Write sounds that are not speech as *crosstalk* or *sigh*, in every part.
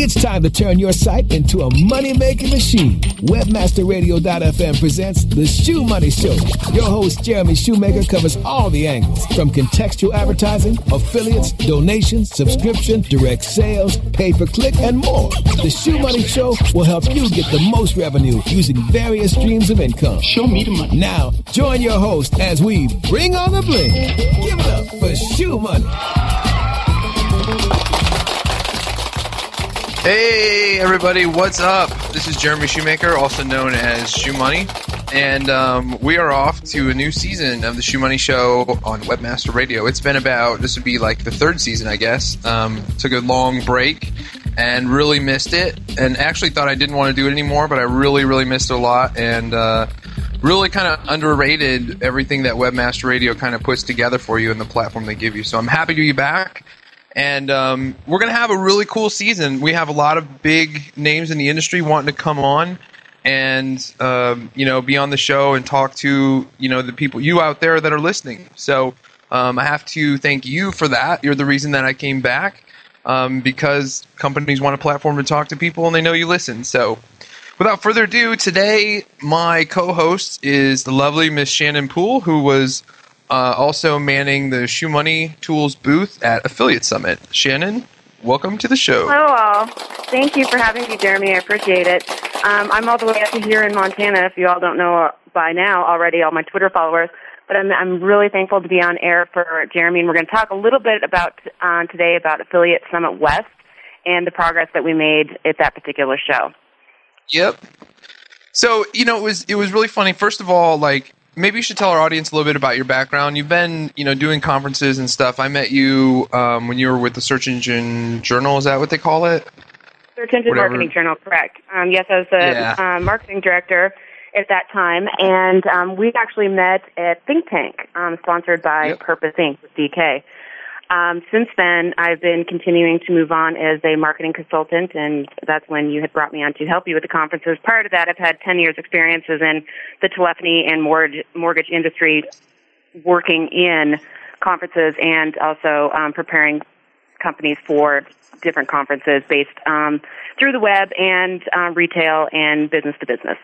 It's time to turn your site into a money making machine. Webmasterradio.fm presents The Shoe Money Show. Your host, Jeremy Shoemaker, covers all the angles from contextual advertising, affiliates, donations, subscription, direct sales, pay per click, and more. The Shoe Money Show will help you get the most revenue using various streams of income. Show me the money. Now, join your host as we bring on the bling. Give it up for Shoe Money. Hey everybody, what's up? This is Jeremy Shoemaker, also known as Shoe Money, and um, we are off to a new season of the Shoe Money Show on Webmaster Radio. It's been about this would be like the third season, I guess. Um, took a long break and really missed it, and actually thought I didn't want to do it anymore, but I really, really missed it a lot, and uh, really kind of underrated everything that Webmaster Radio kind of puts together for you and the platform they give you. So I'm happy to be back and um, we're going to have a really cool season. We have a lot of big names in the industry wanting to come on and um, you know be on the show and talk to you know the people you out there that are listening. So um, I have to thank you for that. You're the reason that I came back um, because companies want a platform to talk to people and they know you listen. So without further ado, today my co-host is the lovely Miss Shannon Poole, who was uh, also manning the Shoe Money Tools booth at Affiliate Summit. Shannon, welcome to the show. Hello, all. Thank you for having me, Jeremy. I appreciate it. Um, I'm all the way up to here in Montana. If you all don't know by now already, all my Twitter followers. But I'm, I'm really thankful to be on air for Jeremy, and we're going to talk a little bit about uh, today about Affiliate Summit West and the progress that we made at that particular show. Yep. So you know, it was it was really funny. First of all, like maybe you should tell our audience a little bit about your background. You've been, you know, doing conferences and stuff. I met you um, when you were with the Search Engine Journal. Is that what they call it? Search Engine Whatever. Marketing Journal, correct. Um, yes, I was the Yeah. uh, marketing director at that time, and um, we actually met at Think Tank, um, sponsored by Yep. Purpose Inc. with DK. Um, since then, I've been continuing to move on as a marketing consultant, and that's when you had brought me on to help you with the conferences. Prior to that, I've had 10 years experiences in the telephony and mortgage, mortgage industry working in conferences and also um, preparing companies for different conferences based um, through the web and um, retail and business to business.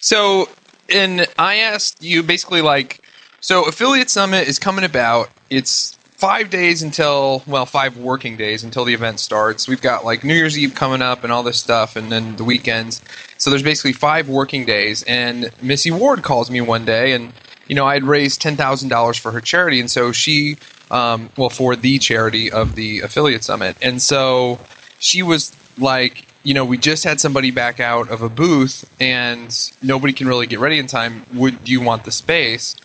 So, and I asked you basically like, so Affiliate Summit is coming about. It's five days until, well, five working days until the event starts. We've got like New Year's Eve coming up and all this stuff, and then the weekends. So there's basically five working days. And Missy Ward calls me one day, and you know I had raised ten thousand dollars for her charity, and so she, um, well, for the charity of the Affiliate Summit, and so she was like, you know, we just had somebody back out of a booth and nobody can really get ready in time. Would you want the space?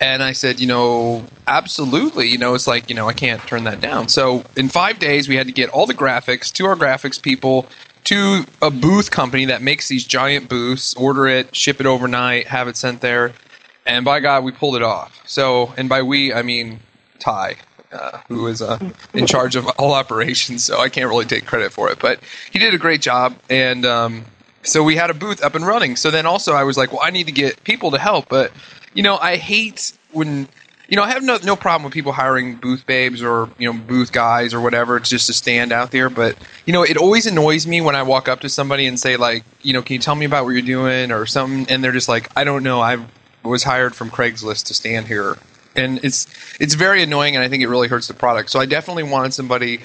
And I said, you know, absolutely. You know, it's like, you know, I can't turn that down. So in five days, we had to get all the graphics to our graphics people, to a booth company that makes these giant booths, order it, ship it overnight, have it sent there. And by God, we pulled it off. So, and by we, I mean Ty, uh, who is uh, in charge of all operations. So I can't really take credit for it, but he did a great job. And um, so we had a booth up and running. So then also I was like, well, I need to get people to help. But, you know, I hate when. You know, I have no no problem with people hiring booth babes or you know booth guys or whatever it's just to stand out there. But you know, it always annoys me when I walk up to somebody and say like, you know, can you tell me about what you're doing or something, and they're just like, I don't know, I was hired from Craigslist to stand here, and it's it's very annoying, and I think it really hurts the product. So I definitely wanted somebody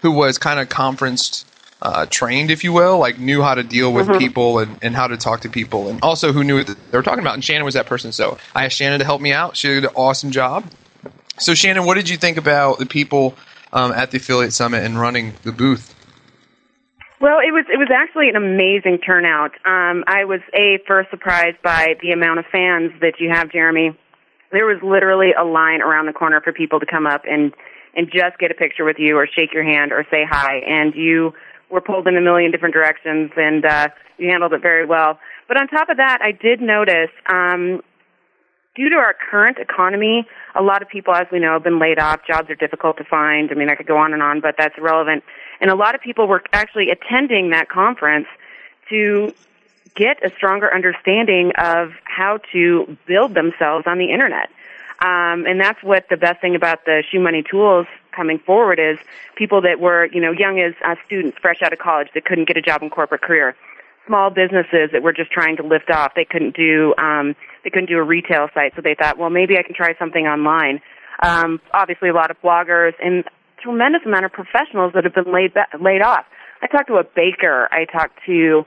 who was kind of conference uh, trained, if you will, like knew how to deal with people and, and how to talk to people, and also who knew what they were talking about. And Shannon was that person, so I asked Shannon to help me out. She did an awesome job. So Shannon, what did you think about the people um, at the affiliate summit and running the booth? Well, it was it was actually an amazing turnout. Um, I was a first surprised by the amount of fans that you have, Jeremy. There was literally a line around the corner for people to come up and and just get a picture with you or shake your hand or say hi, and you were pulled in a million different directions, and uh, you handled it very well. But on top of that, I did notice. Um, due to our current economy, a lot of people, as we know, have been laid off. Jobs are difficult to find. I mean, I could go on and on, but that's irrelevant. And a lot of people were actually attending that conference to get a stronger understanding of how to build themselves on the internet. Um, and that's what the best thing about the Shoe Money tools coming forward is people that were, you know, young as uh, students, fresh out of college, that couldn't get a job in corporate career. Small businesses that were just trying to lift off. They couldn't do, um, they couldn't do a retail site, so they thought, well, maybe I can try something online. Um, obviously, a lot of bloggers and tremendous amount of professionals that have been laid ba- laid off. I talked to a baker. I talked to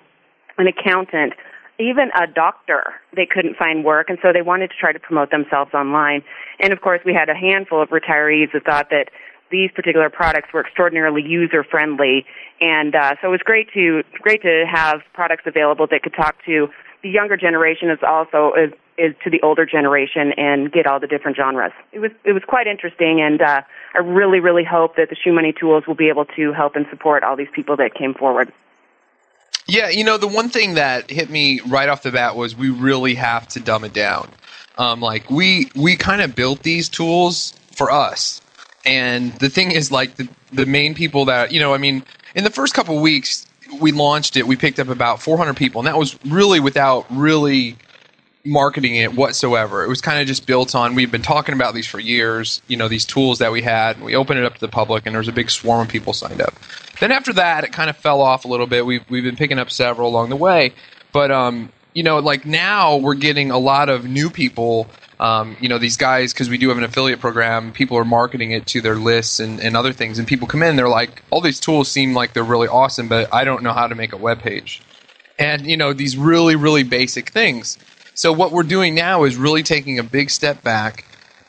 an accountant even a doctor, they couldn't find work, and so they wanted to try to promote themselves online. And of course, we had a handful of retirees that thought that these particular products were extraordinarily user friendly, and uh, so it was great to great to have products available that could talk to the younger generation as also as is to the older generation and get all the different genres. It was it was quite interesting, and uh, I really really hope that the Shoe Money tools will be able to help and support all these people that came forward. Yeah, you know, the one thing that hit me right off the bat was we really have to dumb it down. Um, like we we kind of built these tools for us, and the thing is, like the the main people that you know, I mean, in the first couple weeks we launched it, we picked up about 400 people, and that was really without really marketing it whatsoever. It was kind of just built on we've been talking about these for years, you know, these tools that we had, and we opened it up to the public and there was a big swarm of people signed up. Then after that it kind of fell off a little bit. We've we've been picking up several along the way. But um, you know, like now we're getting a lot of new people um, you know these guys because we do have an affiliate program people are marketing it to their lists and, and other things and people come in they're like all these tools seem like they're really awesome but i don't know how to make a web page and you know these really really basic things so what we're doing now is really taking a big step back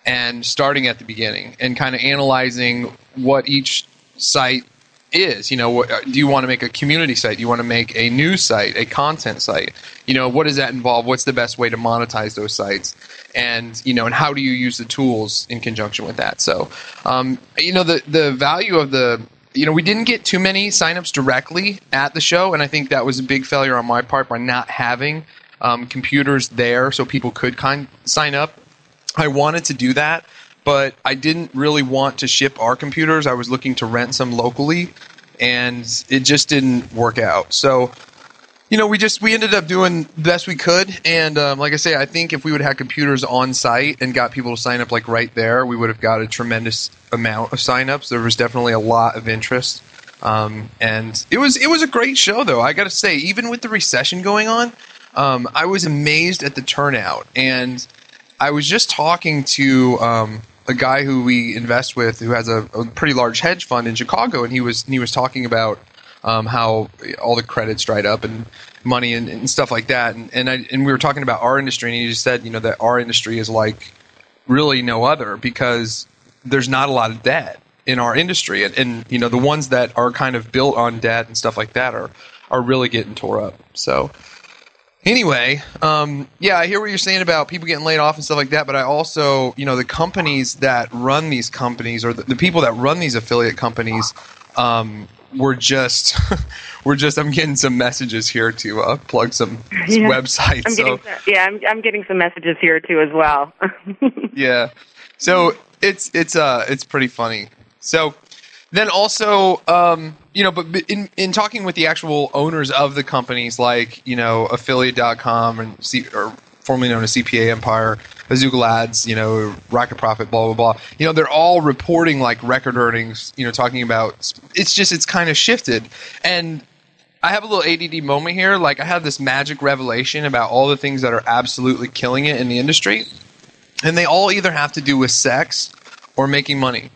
and starting at the beginning and kind of analyzing what each site is. You know, what, do you want to make a community site? Do you want to make a news site, a content site? You know, what does that involve? What's the best way to monetize those sites? And you know, and how do you use the tools in conjunction with that? So, um, you know, the the value of the you know, we didn't get too many signups directly at the show, and I think that was a big failure on my part by not having um, computers there so people could kind sign up. I wanted to do that, but I didn't really want to ship our computers. I was looking to rent some locally, and it just didn't work out. So, you know, we just we ended up doing the best we could, and um, like I say, I think if we would have had computers on site and got people to sign up like right there, we would have got a tremendous amount of signups. There was definitely a lot of interest. Um, and it was it was a great show though. I got to say, even with the recession going on, um, I was amazed at the turnout. And I was just talking to um, a guy who we invest with who has a, a, pretty large hedge fund in Chicago, and he was he was talking about um, how all the credits dried up and money and, and stuff like that. And and, I, and we were talking about our industry, and he just said, you know, that our industry is like really no other because there's not a lot of debt in our industry, and, and you know the ones that are kind of built on debt and stuff like that are are really getting tore up. So Anyway, um, yeah, I hear what you're saying about people getting laid off and stuff like that, but I also, you know, the companies that run these companies or the, the people that run these affiliate companies, um, we're just, *laughs* we're just. I'm getting some messages here to uh, plug some, some *laughs* yeah. websites. I'm so. getting, yeah, I'm, I'm getting some messages here too as well. *laughs* yeah, so it's it's uh it's pretty funny. So then also, um, you know, but in in talking with the actual owners of the companies, like you know, affiliate.com and C, or formerly known as CPA Empire, Bazooka Ads, you know, Rocket Profit, blah blah blah. You know, they're all reporting like record earnings. You know, talking about it's just it's kind of shifted, and I have a little ADD moment here. Like I have this magic revelation about all the things that are absolutely killing it in the industry, and they all either have to do with sex or making money.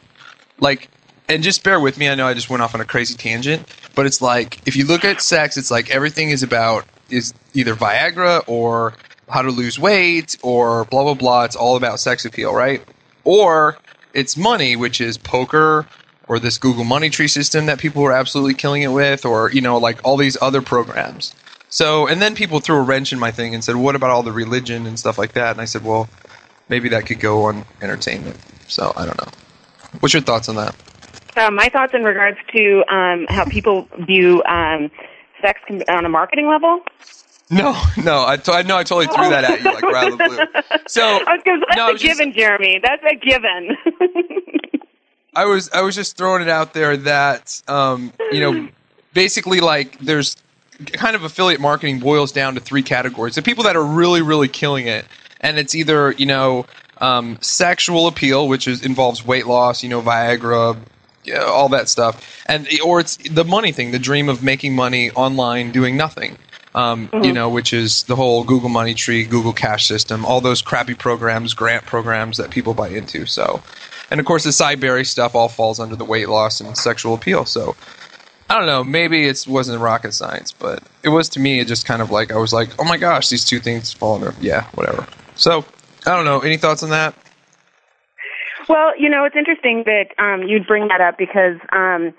Like and just bear with me. I know I just went off on a crazy tangent, but it's like if you look at sex, it's like everything is about is either Viagra or how to lose weight or blah blah blah. It's all about sex appeal, right? Or it's money, which is poker or this Google Money Tree system that people are absolutely killing it with, or you know, like all these other programs. So, and then people threw a wrench in my thing and said, "What about all the religion and stuff like that?" And I said, "Well, maybe that could go on entertainment." So, I don't know. What's your thoughts on that? Uh, my thoughts in regards to um, how *laughs* people view um, sex on a marketing level. No, no, I, t- I know I totally threw that at you like out of the blue. So *laughs* I was gonna, that's no, a given, just, Jeremy. That's a given. *laughs* I was I was just throwing it out there that um, you know basically like there's kind of affiliate marketing boils down to three categories. The people that are really really killing it, and it's either you know um, sexual appeal, which is involves weight loss, you know, Viagra, yeah, all that stuff, and or it's the money thing, the dream of making money online doing nothing. Um, Mm-hmm. You know, which is the whole Google Money Tree, Google Cash System, all those crappy programs, grant programs that people buy into. So, and of course, the acai berry stuff all falls under the weight loss and sexual appeal. So, I don't know. Maybe it wasn't rocket science, but it was to me. It just kind of like I was like, oh my gosh, these two things fall under. Yeah, whatever. So, I don't know. Any thoughts on that? Well, you know, it's interesting that um, you'd bring that up because um,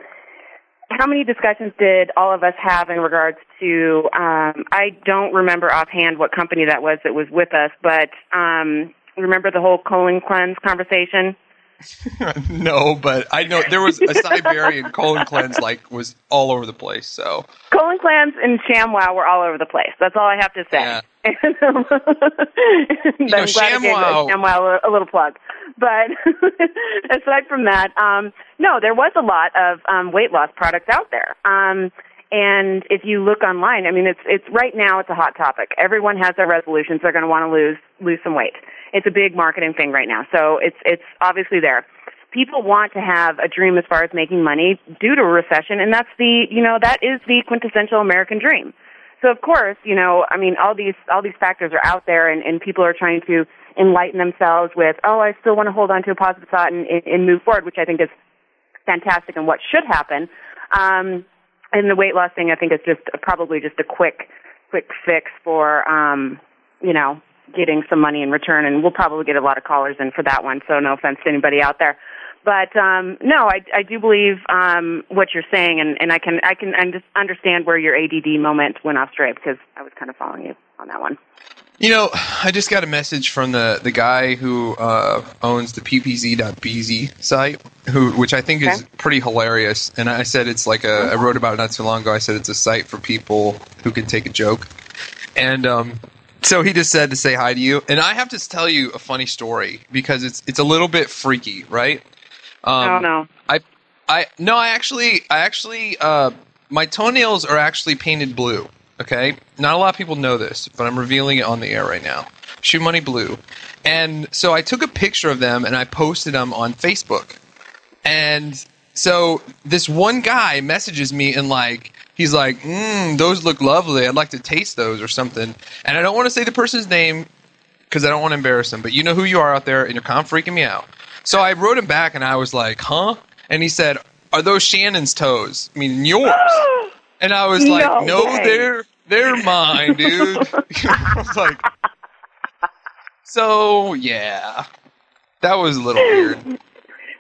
how many discussions did all of us have in regards to? Um, I don't remember offhand what company that was that was with us, but um, remember the whole colon cleanse conversation? *laughs* no, but I know there was a Siberian colon cleanse like was all over the place. So Colon cleanse and ShamWow were all over the place. That's all I have to say. Yeah. *laughs* And, um, I'm glad I gave ShamWow- ShamWow a, a little plug. But *laughs* aside from that, um, no, there was a lot of um, weight loss products out there. Um, and if you look online, I mean, it's it's right now it's a hot topic. Everyone has their resolutions; they're going to want to lose lose some weight. It's a big marketing thing right now, so it's it's obviously there. People want to have a dream as far as making money due to a recession, and that's the you know that is the quintessential American dream. So of course, you know, I mean, all these all these factors are out there, and, and people are trying to enlighten themselves with, oh, I still want to hold on to a positive thought and, and, move forward, which I think is fantastic and what should happen. Um, and the weight loss thing, I think, is just probably just a quick quick fix for um, you know getting some money in return, and we'll probably get a lot of callers in for that one. So no offense to anybody out there. But um, no, I, I do believe um, what you're saying, and, and I can I can un- understand where your ADD moment went off straight because I was kind of following you on that one. You know, I just got a message from the, the guy who uh, owns the ppz.bz site, who which I think is pretty hilarious. And I said it's like a I wrote about it not too long ago. I said it's a site for people who can take a joke, and um, so he just said to say hi to you. And I have to tell you a funny story because it's it's a little bit freaky, right? Um, oh no. I, I no, I actually, I actually, uh, my toenails are actually painted blue. Okay, not a lot of people know this, but I'm revealing it on the air right now. Shoe Money Blue, and so I took a picture of them and I posted them on Facebook, and so this one guy messages me and like he's like, mm, "Those look lovely. I'd like to taste those or something." And I don't want to say the person's name because I don't want to embarrass him. But you know who you are out there, and you're kind of freaking me out. So I wrote him back, and I was like, "Huh?" And he said, "Are those Shannon's toes? I mean, yours?" And I was like, No "No, they're they're *laughs* mine, dude." *laughs* I was like, "So yeah, that was a little weird."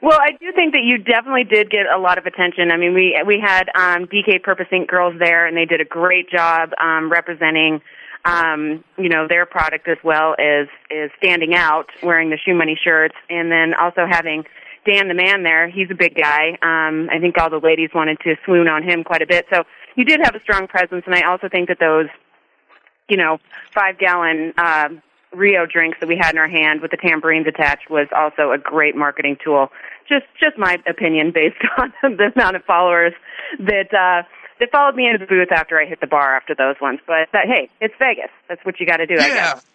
Well, I do think that you definitely did get a lot of attention. I mean, we we had um, DK Purpose Inc. girls there, and they did a great job um, representing, um, you know, their product as well as is standing out, wearing the shoe money shirts, and then also having Dan the man there. He's a big guy. Um, I think all the ladies wanted to swoon on him quite a bit. So you did have a strong presence, and I also think that those, you know, five gallon. Uh, Rio drinks that we had in our hand with the tambourines attached was also a great marketing tool. Just just my opinion based *laughs* on the amount of followers that uh that followed me into the booth after I hit the bar after those ones. But that, hey, it's Vegas. That's what you got to do. I Yeah. guess.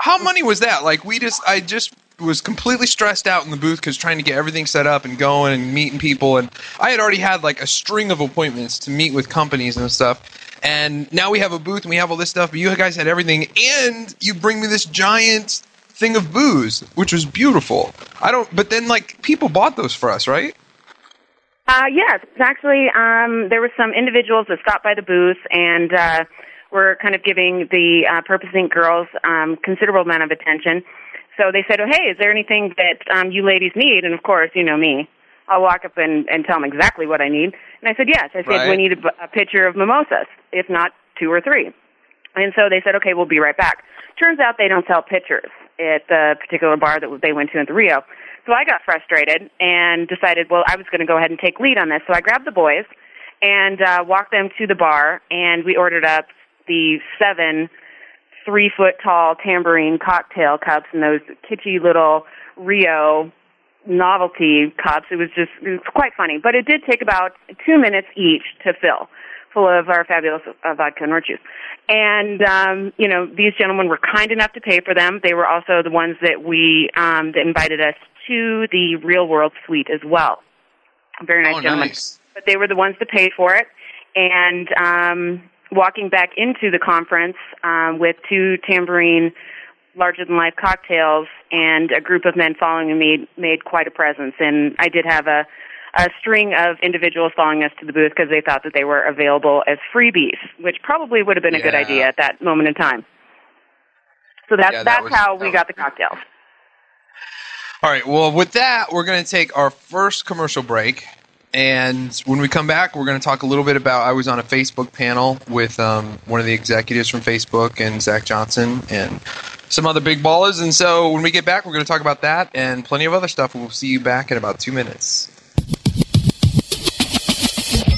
How money was that? Like we just, I just was completely stressed out in the booth because trying to get everything set up and going and meeting people, and I had already had like a string of appointments to meet with companies and stuff. And now we have a booth and we have all this stuff, but you guys had everything, and you bring me this giant thing of booze, which was beautiful. I don't, but then like people bought those for us, right? Uh, yes, actually, um, there were some individuals that stopped by the booth and uh, were kind of giving the uh, Purpose Inc. girls um, considerable amount of attention. So they said, "Oh, hey, is there anything that um, you ladies need?" And of course, you know me, I'll walk up and, and tell them exactly what I need. And I said, "Yes." I said, Right. "We need a pitcher of mimosas, if not two or three. And so they said, "Okay, we'll be right back." Turns out they don't sell pitchers at the particular bar that they went to in the Rio. So I got frustrated and decided, well, I was going to go ahead and take lead on this. So I grabbed the boys and uh, walked them to the bar, and we ordered up the seven three foot tall tambourine cocktail cups and those kitschy little Rio novelty cups. It was just it was quite funny, but it did take about two minutes each to fill, full of our fabulous uh, vodka and orange juice. And um, you know, these gentlemen were kind enough to pay for them. They were also the ones that we um, that invited us to the Real World Suite as well. Very nice oh, gentlemen. Nice. But they were the ones to pay for it. And um, walking back into the conference um, with two tambourine larger than life cocktails and a group of men following me made quite a presence. And I did have a a string of individuals following us to the booth because they thought that they were available as freebies, which probably would have been a good idea at that moment in time. So that's Yeah, that that's was- how we was got the cocktails. All right. Well, with that, we're going to take our first commercial break. And when we come back, we're going to talk a little bit about. I was on a Facebook panel with um, one of the executives from Facebook and Zac Johnson and some other big ballers. And so when we get back, we're going to talk about that and plenty of other stuff. We'll see you back in about two minutes.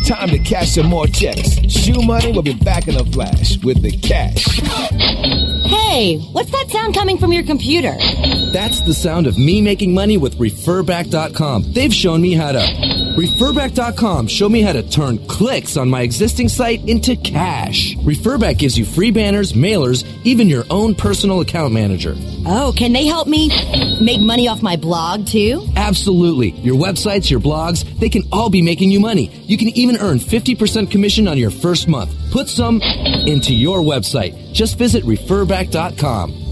Time to cash some more checks. Shoe Money will be back in a flash with the cash. Hey, what's that sound coming from your computer? That's the sound of me making money with referback.com. They've shown me how to. Referback.com show me how to turn clicks on my existing site into cash. Referback gives you free banners, mailers, even your own personal account manager. Oh, can they help me make money off my blog too? Absolutely. Your websites, your blogs, they can all be making you money. You can even earn 50% commission on your first month. Put some into your website. Just visit referback.com.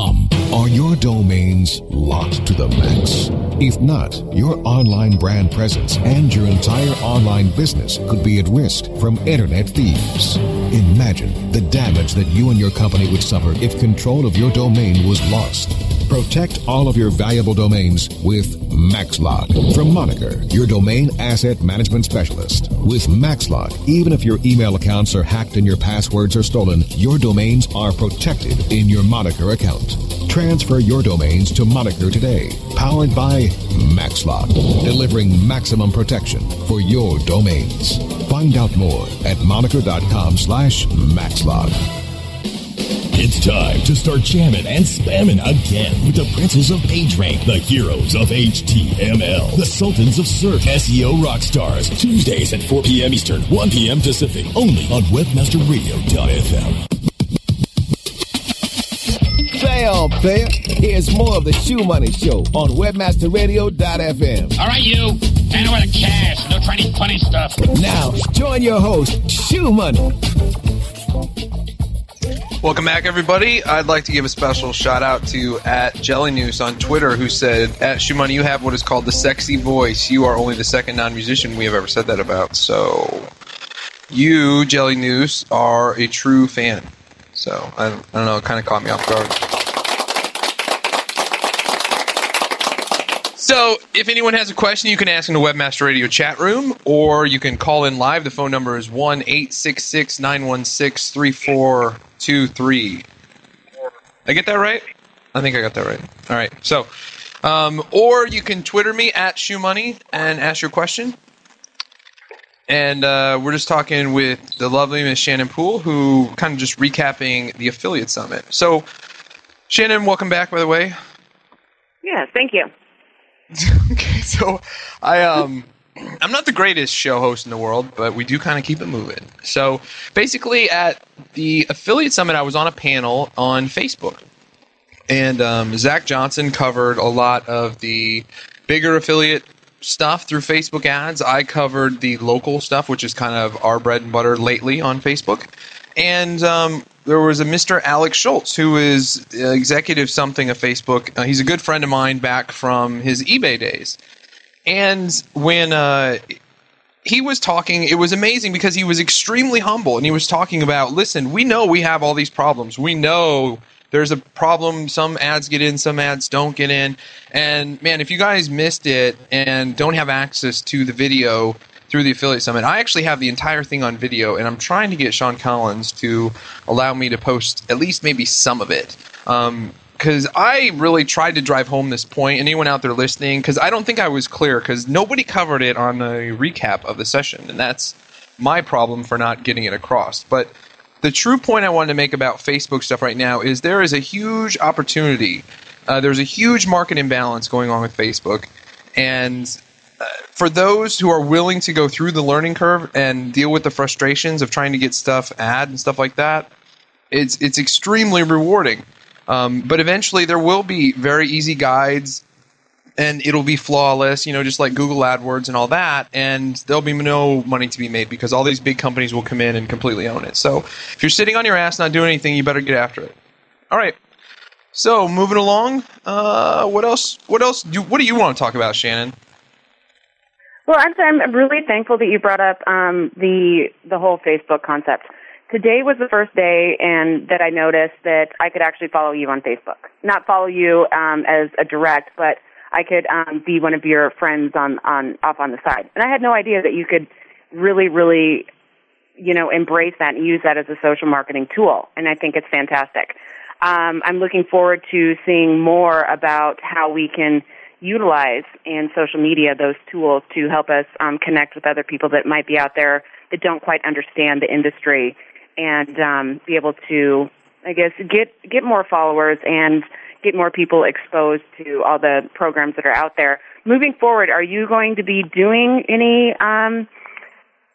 Are your domains locked to the max? If not, your online brand presence and your entire online business could be at risk from internet thieves. Imagine the damage that you and your company would suffer if control of your domain was lost. Protect all of your valuable domains with MaxLock from Moniker, your domain asset management specialist. With MaxLock, even if your email accounts are hacked and your passwords are stolen, your domains are protected in your Moniker account. Transfer your domains to Moniker today, powered by MaxLock, delivering maximum protection for your domains. Find out more at moniker.com slash maxlock. It's time to start jamming and spamming again with the princes of PageRank, the heroes of HTML, the sultans of search, SEO rock stars. Tuesdays at 4 p.m. Eastern, 1 p.m. Pacific, only on WebmasterRadio.fm. Play on, player. Here's more of the Shoe Money Show on WebmasterRadio.fm. All right, you. Hand over the cash. No try any funny stuff. Now, join your host, Shoe Money. Welcome back, everybody. I'd like to give a special shout out to at Jelly News on Twitter, who said, "At Shoe Money, you have what is called the sexy voice. You are only the second non-musician we have ever said that about. So, you Jelly News are a true fan. So I, I don't know, it kind of caught me off guard. So, if anyone has a question, you can ask in the Webmaster Radio chat room, or you can call in live. The phone number is 1 866 916 3423. I get that right? I think I got that right. All right. So, um, or you can Twitter me at Shoe Money and ask your question. And uh, we're just talking with the lovely Miss Shannon Poole, who kind of just recapping the affiliate summit. So, Shannon, welcome back, by the way. Yes, thank you. *laughs* okay, so I um I'm not the greatest show host in the world, but we do kind of keep it moving. So basically, at the affiliate summit, I was on a panel on Facebook, and um, Zac Johnson covered a lot of the bigger affiliate stuff through Facebook ads. I covered the local stuff, which is kind of our bread and butter lately on Facebook. And um, there was a Mr. Alex Schultz, who is executive something of Facebook. Uh, he's a good friend of mine back from his eBay days. And when uh, he was talking, it was amazing because he was extremely humble and he was talking about listen, we know we have all these problems. We know there's a problem. Some ads get in, some ads don't get in. And man, if you guys missed it and don't have access to the video, through the affiliate summit. I actually have the entire thing on video, and I'm trying to get Shawn Collins to allow me to post at least maybe some of it. Um, because I really tried to drive home this point. Anyone out there listening? Because I don't think I was clear. Because nobody covered it on a recap of the session, and that's my problem for not getting it across. But the true point I wanted to make about Facebook stuff right now is there is a huge opportunity. Uh, there's a huge market imbalance going on with Facebook, and uh, for those who are willing to go through the learning curve and deal with the frustrations of trying to get stuff ad and stuff like that, it's it's extremely rewarding. Um, but eventually, there will be very easy guides, and it'll be flawless. You know, just like Google AdWords and all that. And there'll be no money to be made because all these big companies will come in and completely own it. So if you're sitting on your ass not doing anything, you better get after it. All right. So moving along, uh, what else? What else? Do, what do you want to talk about, Shannon? Well, actually, I'm really thankful that you brought up um, the the whole Facebook concept today was the first day and that I noticed that I could actually follow you on Facebook. Not follow you um, as a direct, but I could um, be one of your friends on on off on the side. And I had no idea that you could really, really, you know, embrace that and use that as a social marketing tool. And I think it's fantastic. Um, I'm looking forward to seeing more about how we can utilize in social media those tools to help us um, connect with other people that might be out there that don't quite understand the industry and um, be able to, I guess, get get more followers and get more people exposed to all the programs that are out there. Moving forward, are you going to be doing any um,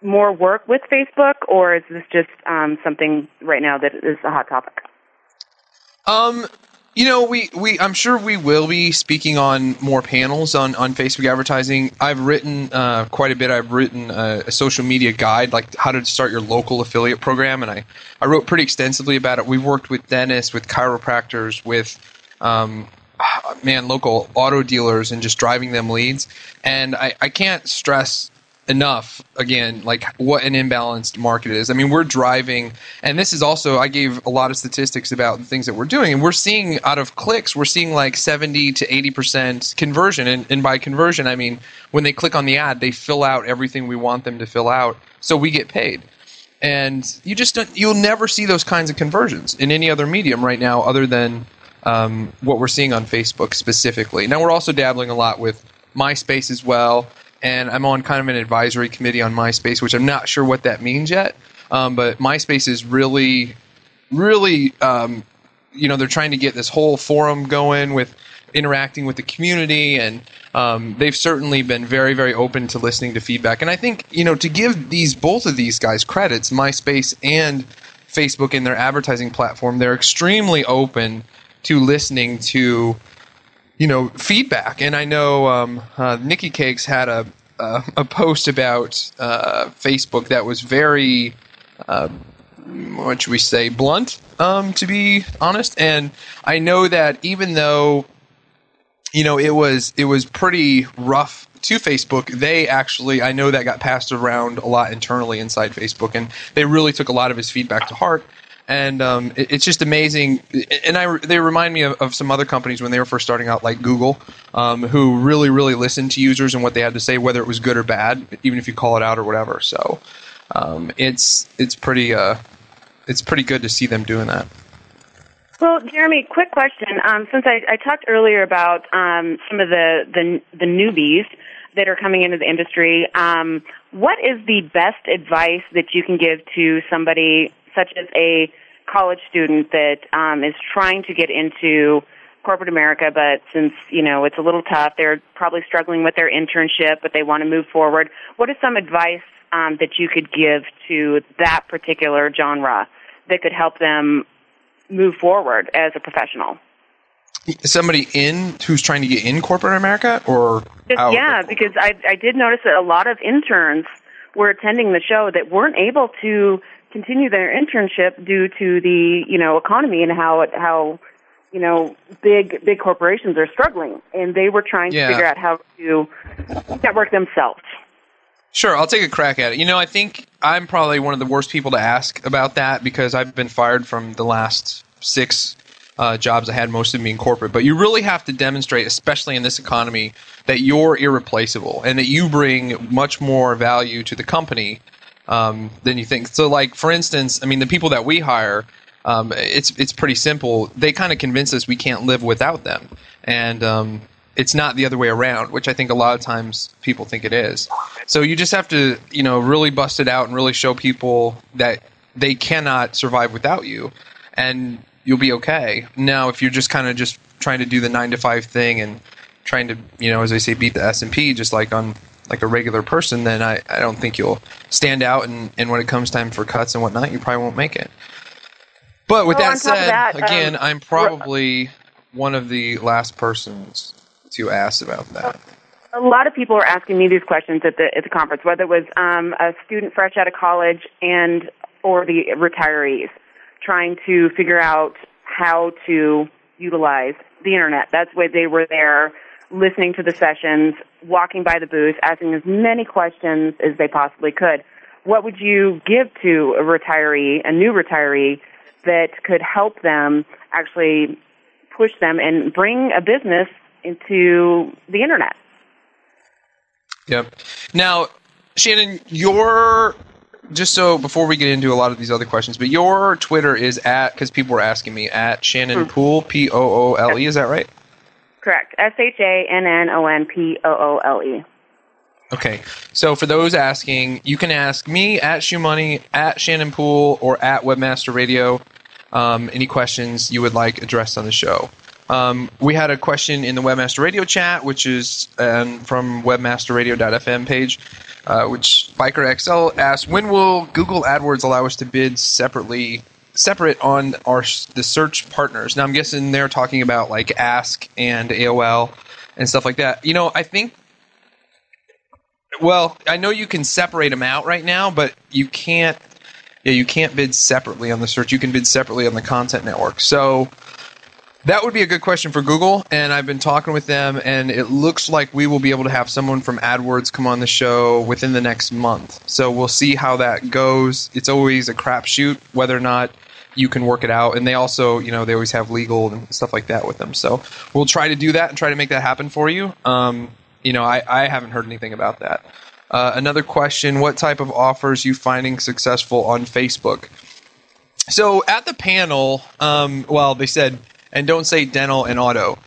more work with Facebook, or is this just um, something right now that is a hot topic? Um, you know, we, we I'm sure we will be speaking on more panels on, on Facebook advertising. I've written uh, quite a bit. I've written a, a, social media guide, like how to start your local affiliate program, and I, I wrote pretty extensively about it. We've worked with dentists, with chiropractors, with um, man, local auto dealers, and just driving them leads. And I, I can't stress enough again like what an imbalanced market is. I mean we're driving and this is also i gave a lot of statistics about the things that we're doing and we're seeing out of clicks we're seeing like 70 to 80% conversion and, and by conversion i mean when they click on the ad they fill out everything we want them to fill out so we get paid. And you just don't, you'll never see those kinds of conversions in any other medium right now other than um, what we're seeing on facebook specifically. Now we're also dabbling a lot with myspace as well and I'm on kind of an advisory committee on MySpace, which I'm not sure what that means yet. Um, but MySpace is really, really, um, you know, they're trying to get this whole forum going with interacting with the community, and um, they've certainly been very, very open to listening to feedback. And I think, you know, to give these both of these guys credits, MySpace and Facebook in their advertising platform, they're extremely open to listening to you know feedback. And I know um, uh, Nicky Cakes had a uh, a post about uh, Facebook that was very uh, what should we say blunt, um, to be honest. And I know that even though you know it was it was pretty rough to Facebook, they actually I know that got passed around a lot internally inside Facebook, and they really took a lot of his feedback to heart and um, it, it's just amazing. And I they remind me of, of, some other companies when they were first starting out, like Google, um, who really really listened to users and what they had to say, whether it was good or bad, even if you call it out or whatever. So um, it's it's pretty uh, it's pretty good to see them doing that. Well, Jeremy, quick question. Um, since I, I, talked earlier about um, some of the, the, the newbies that are coming into the industry, um, what is the best advice that you can give to somebody such as a college student that um, is trying to get into corporate America, but since you know it's a little tough, they're probably struggling with their internship, but they want to move forward. What is some advice um, that you could give to that particular genre that could help them move forward as a professional? Somebody in who's trying to get in corporate America, or Just, yeah, because I I did notice that a lot of interns were attending the show that weren't able to continue their internship due to the you know economy and how it, how you know big big corporations are struggling, and they were trying yeah. to figure out how to network themselves. Sure, I'll take a crack at it. You know, I think I'm probably one of the worst people to ask about that because I've been fired from the last six uh, jobs I had, most of them being corporate. But you really have to demonstrate, especially in this economy, that you're irreplaceable and that you bring much more value to the company um, than you think. So, like for instance, I mean, the people that we hire, um, it's it's pretty simple. They kind of convince us we can't live without them, and um, it's not the other way around, which I think a lot of times people think it is. So you just have to, you know, really bust it out and really show people that they cannot survive without you, and you'll be okay. Now, if you're just kind of just trying to do the nine to five thing and trying to, you know, as I say, beat the S and P just like on like a regular person, then I, I don't think you'll stand out. And, and when it comes time for cuts and whatnot, you probably won't make it. But with Well, that on top of said, that, again, um, I'm probably one of the last persons to ask about that. A lot of people are asking me these questions at the at the conference, whether it was um, a student fresh out of college and or the retirees trying to figure out how to utilize the internet. That's why they were there, listening to the sessions, walking by the booth, asking as many questions as they possibly could. What would you give to a retiree, a new retiree, that could help them actually push them and bring a business into the internet? Yep. Now, Shannon, your just so before we get into a lot of these other questions, but your Twitter is at because people were asking me at Shannon hmm. Poole P O O L E. Is that right? Correct. S H A N N O N P O O L E. Okay. So for those asking, you can ask me at Shoe Money, at Shannon Poole, or at Webmaster Radio. Um, any questions you would like addressed on the show. Um, we had a question in the Webmaster Radio chat, which is um, from webmasterradio.fm page, uh, which Biker XL asked, "When will Google AdWords allow us to bid separately, separate on our the search partners?" Now I'm guessing they're talking about like Ask and AOL and stuff like that. You know, I think well, I know you can separate them out right now, but you can't. Yeah, you can't bid separately on the search. You can bid separately on the content network. So that would be a good question for Google. And I've been talking with them, and it looks like we will be able to have someone from AdWords come on the show within the next month. So we'll see how that goes. It's always a crapshoot whether or not you can work it out. And they also, you know, they always have legal and stuff like that with them. So we'll try to do that and try to make that happen for you. Um, you know, I, I haven't heard anything about that. Uh, another question: What type of offers you finding successful on Facebook? So at the panel, um, well, they said, and don't say dental and auto.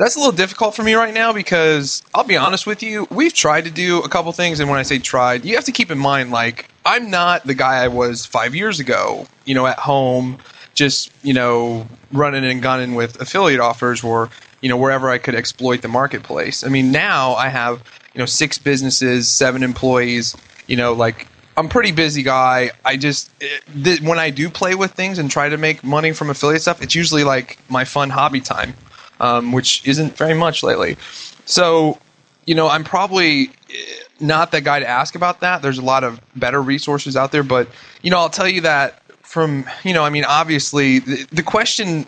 That's a little difficult for me right now because I'll be honest with you, we've tried to do a couple things, and when I say tried, you have to keep in mind like I'm not the guy I was five years ago. You know, at home, just you know, running and gunning with affiliate offers or you know wherever I could exploit the marketplace. I mean, now I have you know six businesses, seven employees. You know, like I'm pretty busy guy. I just eh, it, th- when I do play with things and try to make money from affiliate stuff, it's usually like my fun hobby time, um, which isn't very much lately. So, you know, I'm probably eh, not the guy to ask about that. There's a lot of better resources out there, but you know, I'll tell you that from you know, I mean, obviously, the, the question.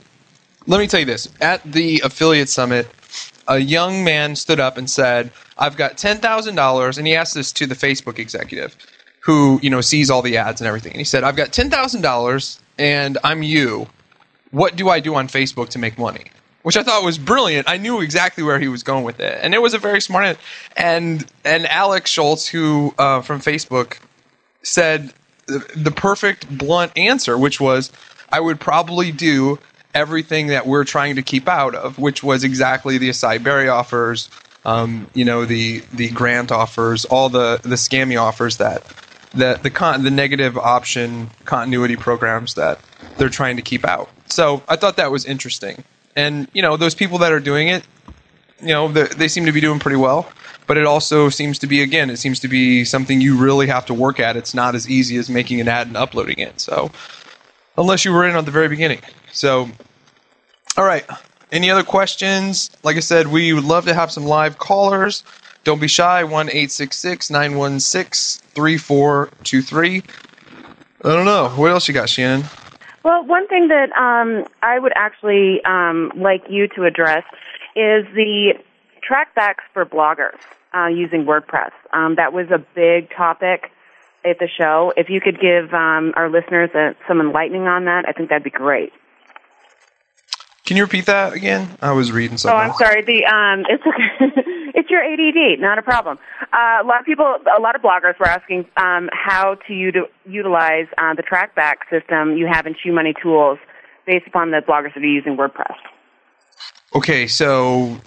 Let me tell you this: at the affiliate summit, a young man stood up and said, "I've got ten thousand dollars," and he asked this to the Facebook executive, who you know sees all the ads and everything. And he said, "I've got ten thousand dollars, and I'm you. What do I do on Facebook to make money?" Which I thought was brilliant. I knew exactly where he was going with it, and it was a very smart. And and Alex Schultz, who uh, from Facebook, said the, the perfect blunt answer, which was, "I would probably do." everything that we're trying to keep out of, which was exactly the acai berry offers, um, you know, the the grant offers, all the the scammy offers that the the con- the negative option continuity programs that they're trying to keep out. So I thought that was interesting, and you know, those people that are doing it, you know, they, seem to be doing pretty well. But it also seems to be again, it seems to be something you really have to work at. It's not as easy as making an ad and uploading it. So unless you were in at the very beginning. So, all right. Any other questions? Like I said, we would love to have some live callers. Don't be shy. 1 916 3423. I don't know. What else you got, Shannon? Well, one thing that um, I would actually um, like you to address is the trackbacks for bloggers uh, using WordPress. Um, that was a big topic at the show. If you could give um, our listeners uh some enlightening on that, I think that'd be great. Can you repeat that again? I was reading something. Oh. I'm sorry. The um, it's okay. *laughs* your ADD, not a problem. Uh, a lot of people, a lot of bloggers were asking um, how to uti- utilize uh, the trackback system you have in Shoe Money Tools, based upon the bloggers that are using WordPress. Okay, so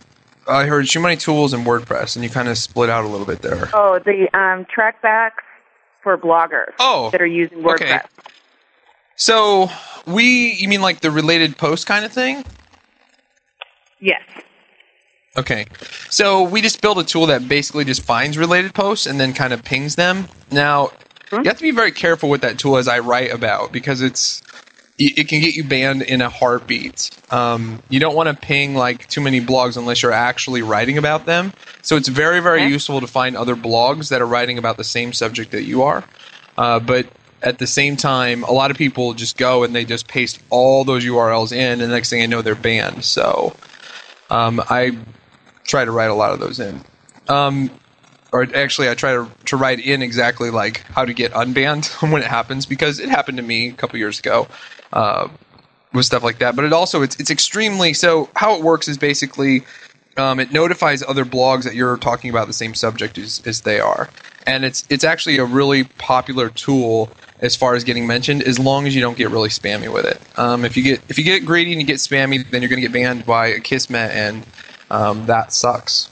I heard Shoe Money Tools and WordPress, and you kind of split out a little bit there. Oh, the um, trackbacks for bloggers Oh, that are using WordPress. okay. So we, you mean like the related post kind of thing? Yes. Okay. So we just build a tool that basically just finds related posts and then kind of pings them. Now, you have to be very careful with that tool as I write about because it's it it can get you banned in a heartbeat. Um, you don't want to ping like too many blogs unless you're actually writing about them. So it's very, very Okay. useful to find other blogs that are writing about the same subject that you are. Uh, but at the same time, a lot of people just go and they just paste all those URLs in, and the next thing I know, they're banned. So um, I try to write a lot of those in. Um, or actually, I try to, to write in exactly like how to get unbanned *laughs* when it happens because it happened to me a couple years ago uh, with stuff like that. But it also it's it's extremely so. How it works is basically um, it notifies other blogs that you're talking about the same subject as, as they are, and it's it's actually a really popular tool as far as getting mentioned as long as you don't get really spammy with it. Um, if you get if you get greedy and you get spammy, then you're going to get banned by Akismet, and um, that sucks.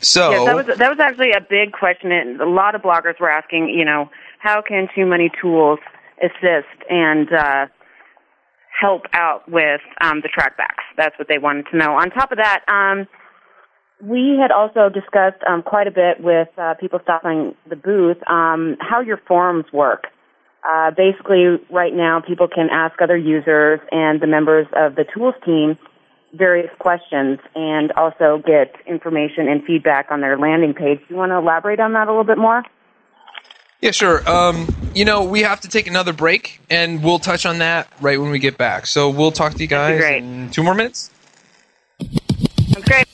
So Yes, that was that was actually a big question, and a lot of bloggers were asking, you know, how can Shoe Money Tools assist and uh, help out with um, the trackbacks? That's what they wanted to know. On top of that, um, we had also discussed um, quite a bit with uh, people stopping the booth um, how your forums work. Uh, basically, right now, people can ask other users and the members of the tools team various questions and also get information and feedback on their landing page. Do you want to elaborate on that a little bit more? Yeah, sure. Um, you know, we have to take another break, and we'll touch on that right when we get back. So we'll talk to you guys in two more minutes. Sounds great.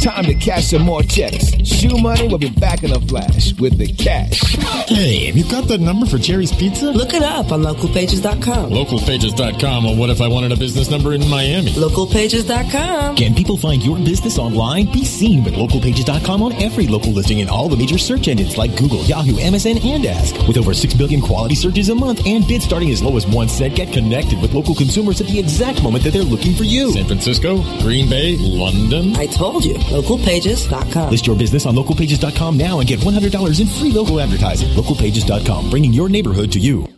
Time to cash some more checks. Shoe Money will be back in a flash with the cash. Hey, have you got the number for Jerry's Pizza? Look it up on localpages.com. Localpages.com. Well, what if I wanted a business number in Miami? Localpages.com. Can people find your business online? Be seen with localpages.com on every local listing in all the major search engines like Google, Yahoo, MSN, and Ask. With over 6 billion quality searches a month and bids starting as low as one cent, get connected with local consumers at the exact moment that they're looking for you. San Francisco, Green Bay, London. I told you. Localpages.com. List your business on localpages.com now and get $100 in free local advertising. Localpages.com, bringing your neighborhood to you.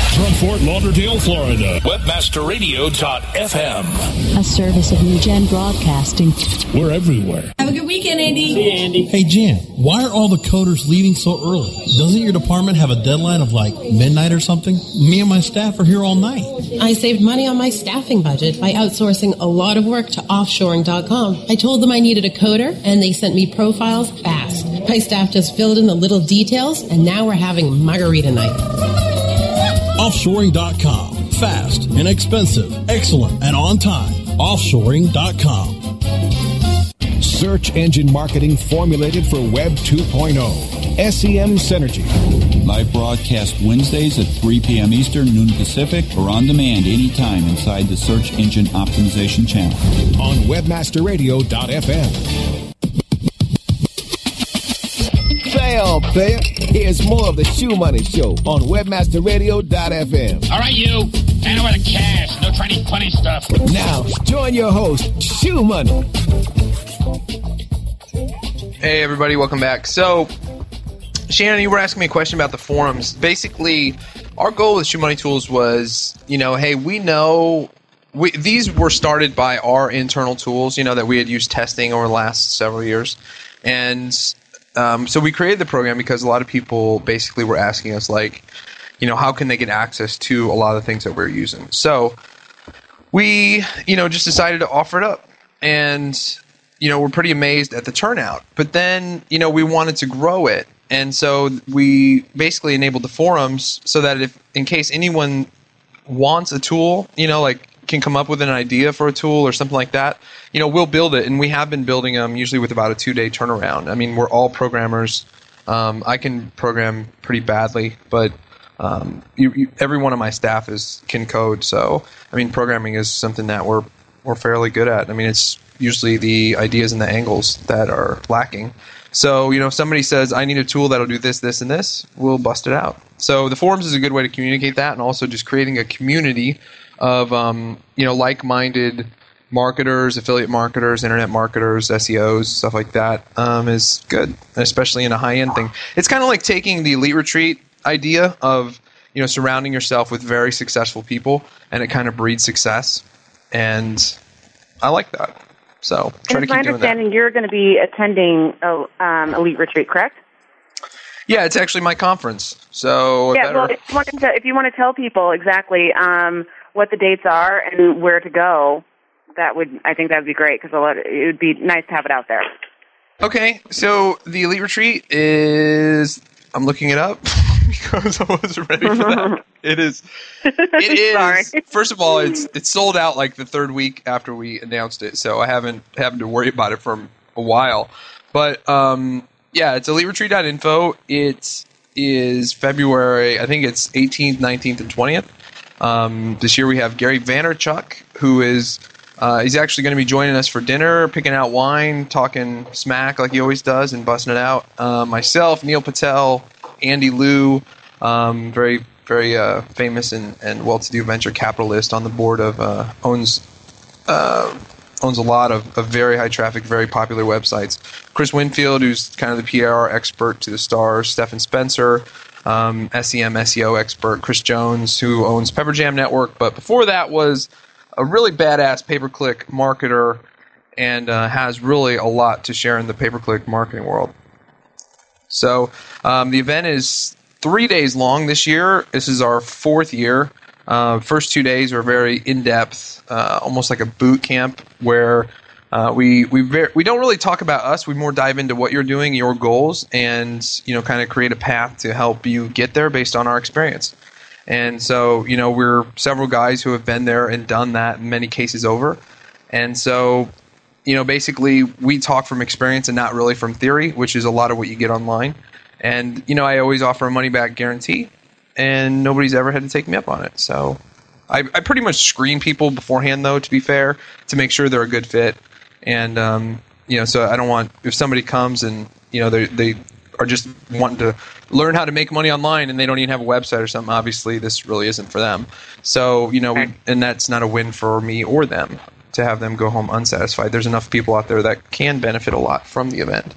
From Fort Lauderdale, Florida. Webmasterradio.fm. A service of NewGen Broadcasting. We're everywhere. Have a good weekend, Andy. Hey, Andy. Hey Jan, why are all the coders leaving so early? Doesn't your department have a deadline of like midnight or something? Me and my staff are here all night. I saved money on my staffing budget by outsourcing a lot of work to offshoring.com. I told them I needed a coder and they sent me profiles fast. My staff just filled in the little details and now we're having margarita night. Offshoring.com. Fast, inexpensive, excellent, and on time. Offshoring.com. Search engine marketing formulated for Web 2.0. SEM Synergy. Live broadcast Wednesdays at 3 p.m. Eastern, noon Pacific, or on demand anytime inside the Search Engine Optimization channel. On WebmasterRadio.fm. Fail, player. Here's more of the Shoe Money Show on WebmasterRadio.fm. All right, you. Hand over the cash. No trying funny stuff. Now, join your host, Shoe Money. Hey, everybody, welcome back. So, Shannon, you were asking me a question about the forums. Basically, our goal with Shoe Money Tools was, you know, hey, we know we, these were started by our internal tools, you know, that we had used testing over the last several years, and um, so we created the program because a lot of people basically were asking us, like, you know, how can they get access to a lot of the things that we're using? So we, you know, just decided to offer it up, and you know, we're pretty amazed at the turnout. But then, you know, we wanted to grow it. And so we basically enabled the forums so that if, in case anyone wants a tool, you know, like can come up with an idea for a tool or something like that, you know, we'll build it. And we have been building them usually with about a two day turnaround. I mean, we're all programmers. Um, I can program pretty badly, but um, you, you, every one of my staff is can code. So, I mean, programming is something that we're we're fairly good at. I mean, it's usually the ideas and the angles that are lacking. So, you know, if somebody says, I need a tool that'll do this, this, and this, we'll bust it out. So, the forums is a good way to communicate that and also just creating a community of, um, you know, like minded marketers, affiliate marketers, internet marketers, SEOs, stuff like that um, is good, especially in a high end thing. It's kind of like taking the elite retreat idea of, you know, surrounding yourself with very successful people and it kind of breeds success. And I like that. So try and to my keep doing that. understanding, you're going to be attending a, um, Elite Retreat, correct? Yeah, it's actually my conference. So yeah. better- Well, if you, want to, if you want to tell people exactly um, what the dates are and where to go, that would I think that would be great because it would be nice to have it out there. Okay, so the elite retreat is. I'm looking it up *laughs* because I wasn't ready for that. *laughs* It is. It *laughs* is. First of all, it's it's sold out like the third week after we announced it, so I haven't having to worry about it for a while. But um, yeah, it's elite eliteretreat.info. It is February. I think it's 18th, 19th, and 20th. Um, this year we have Gary Vaynerchuk, who is uh, he's actually going to be joining us for dinner, picking out wine, talking smack like he always does, and busting it out. Uh, myself, Neil Patel, Andy Liu, um, very very uh, famous and, and well-to-do venture capitalist on the board of uh, owns uh, owns a lot of, of very high traffic, very popular websites. Chris Winfield, who's kind of the PR expert to the stars. Stephan Spencer, um, SEM SEO expert. Kris Jones, who owns Pepperjam Network, but before that was a really badass pay-per-click marketer and uh, has really a lot to share in the pay-per-click marketing world. So um, the event is three days long this year. This is our fourth year. Uh, first two days are very in depth, uh, almost like a boot camp where uh, we we ver- we don't really talk about us. We more dive into what you're doing, your goals, and you know, kind of create a path to help you get there based on our experience. And so, you know, we're several guys who have been there and done that in many cases over. And so, you know, basically we talk from experience and not really from theory, which is a lot of what you get online. And, you know, I always offer a money back guarantee, and nobody's ever had to take me up on it. So I, I pretty much screen people beforehand, though, to be fair, to make sure they're a good fit. And, um, you know, so I don't want, if somebody comes and, you know, they, they are just wanting to learn how to make money online and they don't even have a website or something, obviously this really isn't for them. So, you know, and that's not a win for me or them to have them go home unsatisfied. There's enough people out there that can benefit a lot from the event.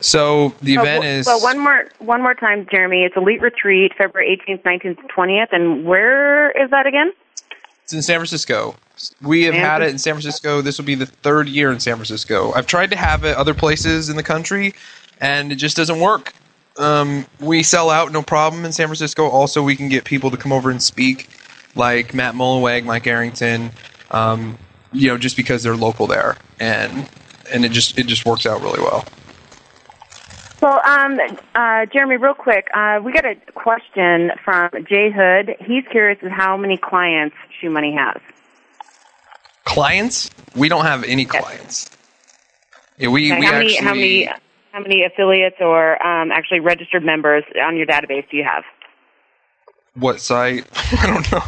So the Oh, event is Well, one more one more time, Jeremy. It's Elite Retreat, February 18th, 19th, 20th, and where is that again? It's in San Francisco. We have had it in San Francisco. This will be the third year in San Francisco. I've tried to have it other places in the country, and it just doesn't work. Um, we sell out no problem in San Francisco. Also, we can get people to come over and speak, like Matt Mullenweg, Mike Arrington. Um, you know, just because they're local there, and and it just it just works out really well. Well, um, uh, Jeremy, real quick, uh, we got a question from Jay Hood. He's curious as how many clients Shoe Money has. Clients? We don't have any clients. Yeah, we Okay, we how many actually how many how many affiliates or um, actually registered members on your database do you have? what site? *laughs* I don't know.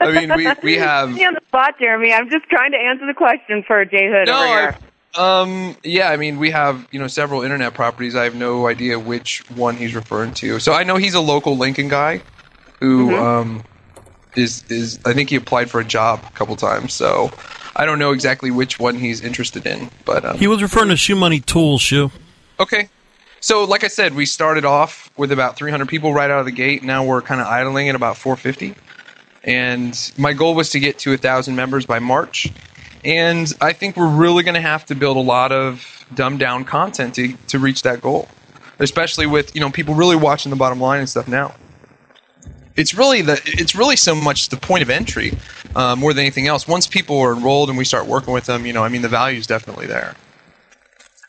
I mean, we we *laughs* have me on the spot, Jeremy. I'm just trying to answer the question for Jay Hood No, over here. Um, yeah, I mean, we have you know several internet properties. I have no idea which one he's referring to. So I know he's a local Lincoln guy who Mhm. um, is is I think he applied for a job a couple times. So I don't know exactly which one he's interested in, but um, He was referring to Shoe Money Tools, Shoe. okay. So, like I said, we started off with about 300 people right out of the gate. Now we're kind of idling at about 450. And my goal was to get to 1,000 members by March. And I think we're really going to have to build a lot of dumbed down content to, to reach that goal, especially with you know people really watching the bottom line and stuff now. It's really the it's really so much the point of entry uh, more than anything else. Once people are enrolled and we start working with them, you know, I mean, the value is definitely there.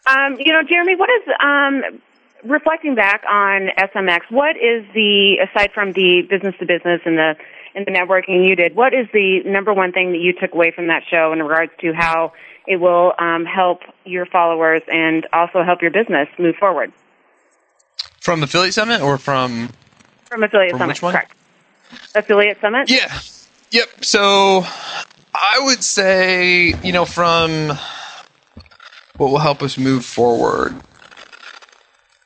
Um, you know, Jeremy, what is um, reflecting back on SMX? What is the aside from the business to business and the and the networking you did? What is the number one thing that you took away from that show in regards to how it will um, help your followers and also help your business move forward? From Affiliate Summit or from from Affiliate from Summit? Which one? Correct. Affiliate Summit. Yeah. Yep. So I would say, you know, from what will help us move forward.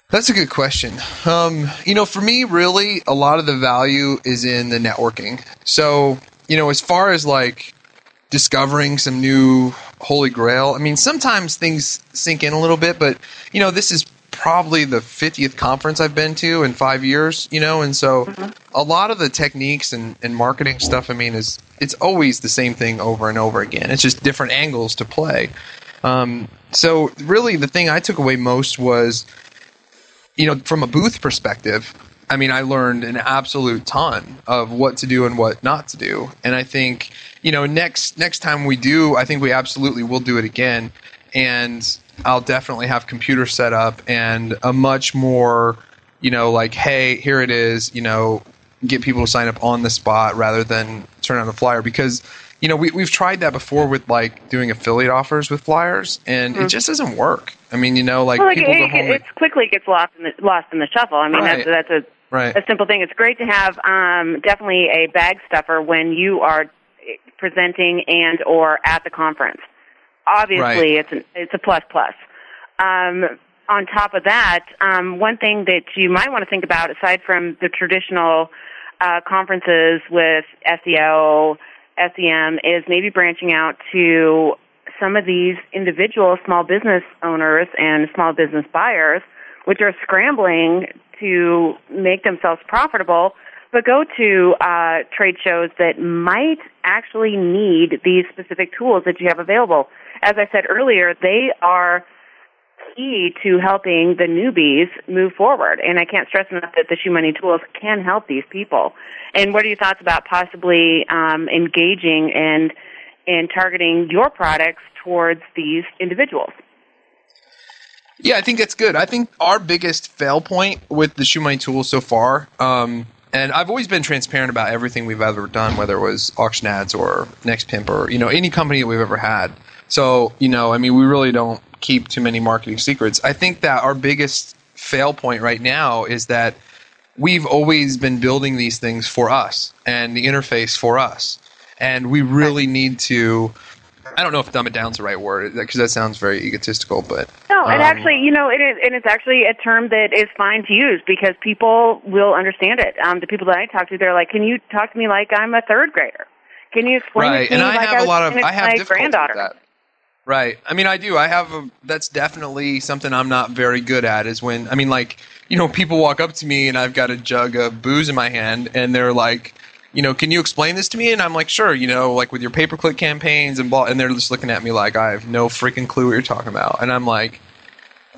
That's a good question. Um, you know, for me, really, a lot of the value is in the networking. So, you know, as far as like discovering some new holy grail, I mean, sometimes things sink in a little bit, but, you know, this is probably the 50th conference I've been to in five years, you know, and so a lot of the techniques and, and marketing stuff, I mean, is it's always the same thing over and over again. It's just different angles to play. Um, so really, the thing I took away most was, you know, from a booth perspective. I mean, I learned an absolute ton of what to do and what not to do, and I think, you know, next next time we do, I think we absolutely will do it again, and I'll definitely have computer set up and a much more, you know, like, hey, here it is, you know, get people to sign up on the spot rather than turn on the flyer because you know, we, we've tried that before with like doing affiliate offers with flyers, and Mhm. it just doesn't work. I mean, you know, like well, like, people it, go it, it quickly gets lost in the lost in the shuffle. I mean, Right. that's that's a Right. a simple thing. It's great to have um, definitely a bag stuffer when you are presenting and or at the conference. Obviously, Right. it's an, it's a plus plus. Um, on top of that, um, one thing that you might want to think about, aside from the traditional uh, conferences with SEO, SEM, is maybe branching out to some of these individual small business owners and small business buyers, which are scrambling to make themselves profitable, but go to uh, trade shows that might actually need these specific tools that you have available. As I said earlier, they are key to helping the newbies move forward. And I can't stress enough that the Shoe Money tools can help these people. And what are your thoughts about possibly um, engaging and and targeting your products towards these individuals? Yeah, I think that's good. I think our biggest fail point with the Shoe Money Tools so far, um, and I've always been transparent about everything we've ever done, whether it was auction ads or Next Pimp or you know any company that we've ever had. So you know, I mean, we really don't keep too many marketing secrets. I think that our biggest fail point right now is that we've always been building these things for us and the interface for us, and we really need to. I don't know if dumb it down's the right word because that sounds very egotistical, but No, and um, actually, you know, it is, and it's actually a term that is fine to use because people will understand it. Um, the people that I talk to, they're like, "Can you talk to me like I'm a third grader? Can you explain right it to and me i like have was a lot of i have my granddaughter?" Right. I mean i do. I have a that's definitely something i'm not very good at is when i mean like you know people walk up to me and i've got a jug of booze in my hand and they're like you know can you explain this to me? And i'm like sure you know like with your pay per click campaigns and blah and they're just looking at me like i have no freaking clue what you're talking about. And i'm like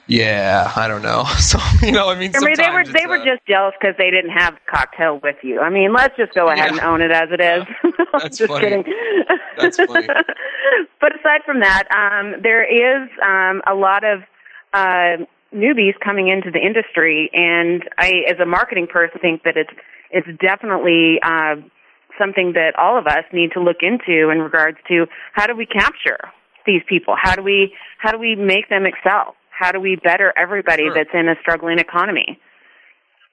yeah i don't know *laughs* so you know i mean I mean, they were they were uh, just jealous because they didn't have cocktail with you. I mean, let's just go ahead and own it as it is. *laughs* That's just funny. kidding. That's funny. *laughs* but aside from that, um, there is um, a lot of uh, newbies coming into the industry, and I, as a marketing person, think that it's it's definitely uh, something that all of us need to look into in regards to how do we capture these people? How do we how do we make them excel? How do we better everybody Sure. that's in a struggling economy?